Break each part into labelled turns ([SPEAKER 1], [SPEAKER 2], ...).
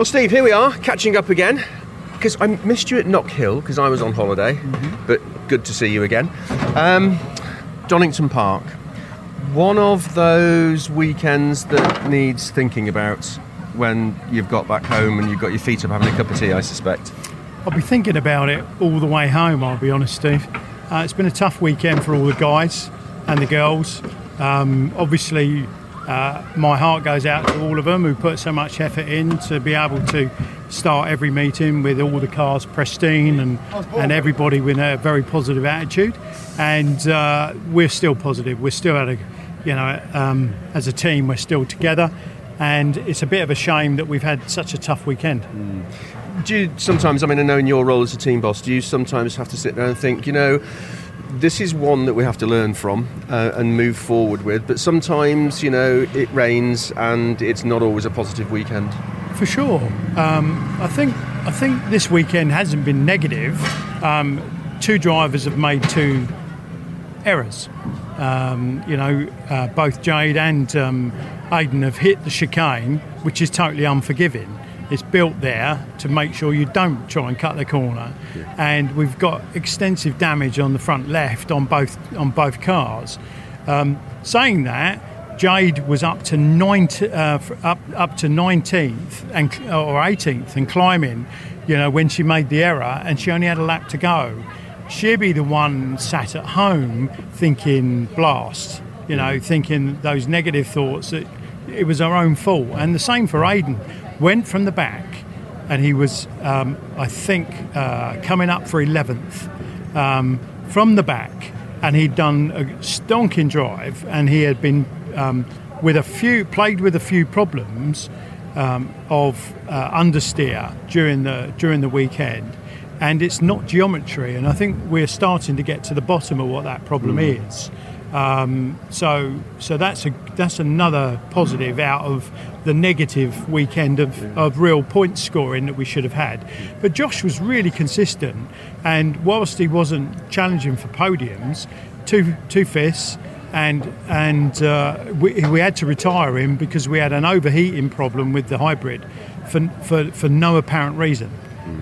[SPEAKER 1] Well, Steve, here we are, catching up again. Because I missed you at Knock Hill because I was on holiday, but good to see you again. Um, Donington Park, one of those weekends that needs thinking about when you've got back home and you've got your feet up having a cup of tea, I suspect.
[SPEAKER 2] I'll be thinking about it all the way home, I'll be honest, Steve. Uh, it's been a tough weekend for all the guys and the girls. Um, obviously, uh, my heart goes out to all of them who put so much effort in to be able to start every meeting with all the cars pristine and, and everybody with a very positive attitude. And uh, we're still positive. We're still at a, you know, um, as a team, we're still together. And it's a bit of a shame that we've had such a tough weekend.
[SPEAKER 1] Do you sometimes, I mean, I know in your role as a team boss, do you sometimes have to sit there and think, you know, this is one that we have to learn from uh, and move forward with, but sometimes, you know, it rains and it's not always a positive weekend.
[SPEAKER 2] For sure. Um, I think I think this weekend hasn't been negative. Um, two drivers have made two errors. Um, you know, uh, both Jade and um, Aidan have hit the chicane, which is totally unforgiving. It's built there to make sure you don't try and cut the corner, and we've got extensive damage on the front left on both on both cars. Um, saying that, Jade was up to 90, uh, up up to 19th and or 18th and climbing, you know, when she made the error, and she only had a lap to go. She'd be the one sat at home thinking blast, you know, thinking those negative thoughts that it was her own fault. And the same for Aidan. Went from the back, and he was, um, I think, uh, coming up for 11th um, from the back, and he'd done a stonking drive, and he had been um, with a few played with a few problems um, of uh, understeer during the during the weekend, and it's not geometry, and I think we're starting to get to the bottom of what that problem is. Um, so so that's a that's another positive out of the negative weekend of, of real point scoring that we should have had. But Josh was really consistent, and whilst he wasn't challenging for podiums, two two fifths, and and uh, we, we had to retire him because we had an overheating problem with the hybrid for for, for no apparent reason.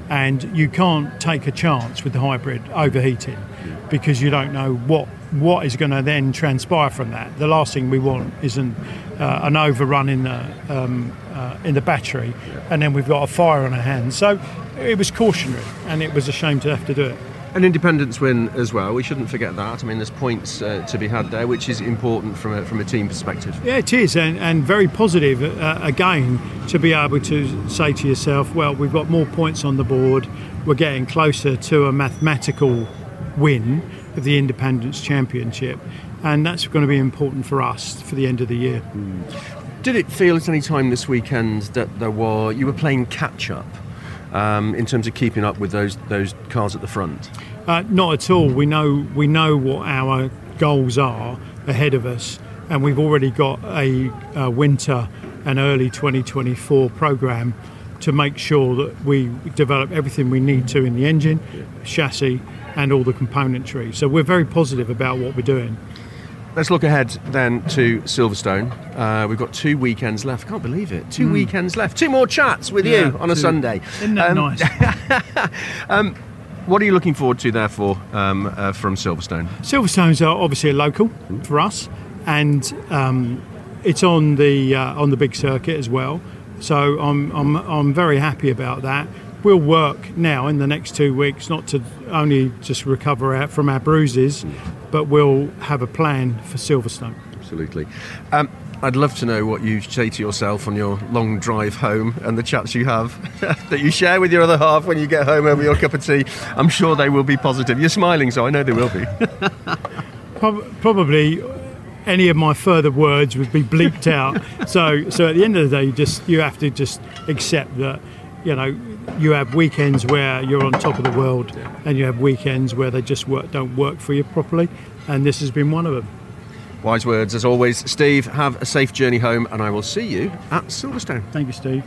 [SPEAKER 2] And you can't take a chance with the hybrid overheating because you don't know what what is going to then transpire from that. The last thing we want is an, uh, an overrun in the um, uh, in the battery, and then we've got a fire on our hands. So it was cautionary, and it was a shame to have to do it.
[SPEAKER 1] An independence win as well. We shouldn't forget that. I mean, there's points uh, to be had there, which is important from a, from a team perspective.
[SPEAKER 2] Yeah, it is, and, and very positive uh, again to be able to say to yourself, well, we've got more points on the board, we're getting closer to a mathematical win of the Independents Championship, and that's going to be important for us for the end of the year.
[SPEAKER 1] Did it feel at any time this weekend that there were you were playing catch up um, in terms of keeping up with those those cars at the front?
[SPEAKER 2] Uh, not at all. We know we know what our goals are ahead of us, and we've already got a, a winter and early 2024 program to make sure that we develop everything we need to in the engine, chassis, and all the componentry. So we're very positive about what we're doing.
[SPEAKER 1] Let's look ahead then to Silverstone. Uh, we've got two weekends left. I can't believe it. Two weekends left. Two more chats with
[SPEAKER 2] Yeah,
[SPEAKER 1] you on a. Sunday.
[SPEAKER 2] Isn't that
[SPEAKER 1] Um,
[SPEAKER 2] nice?
[SPEAKER 1] What are you looking forward to, therefore, um, uh, from Silverstone?
[SPEAKER 2] Silverstones are obviously a local for us, and um, it's on the uh, on the big circuit as well. So I'm, I'm I'm very happy about that. We'll work now in the next two weeks, not to only just recover out from our bruises, but we'll have a plan for Silverstone.
[SPEAKER 1] Absolutely. Um, I'd love to know what you say to yourself on your long drive home and the chats you have that you share with your other half when you get home over your cup of tea. I'm sure they will be positive. You're smiling, so I know they will be.
[SPEAKER 2] Probably any of my further words would be bleeped out. so, so at the end of the day, you just you have to just accept that, you know, you have weekends where you're on top of the world, and you have weekends where they just work don't work for you properly, and this has been one of them.
[SPEAKER 1] Wise words as always. Steve, have a safe journey home, and I will see you at Silverstone.
[SPEAKER 2] Thank you, Steve.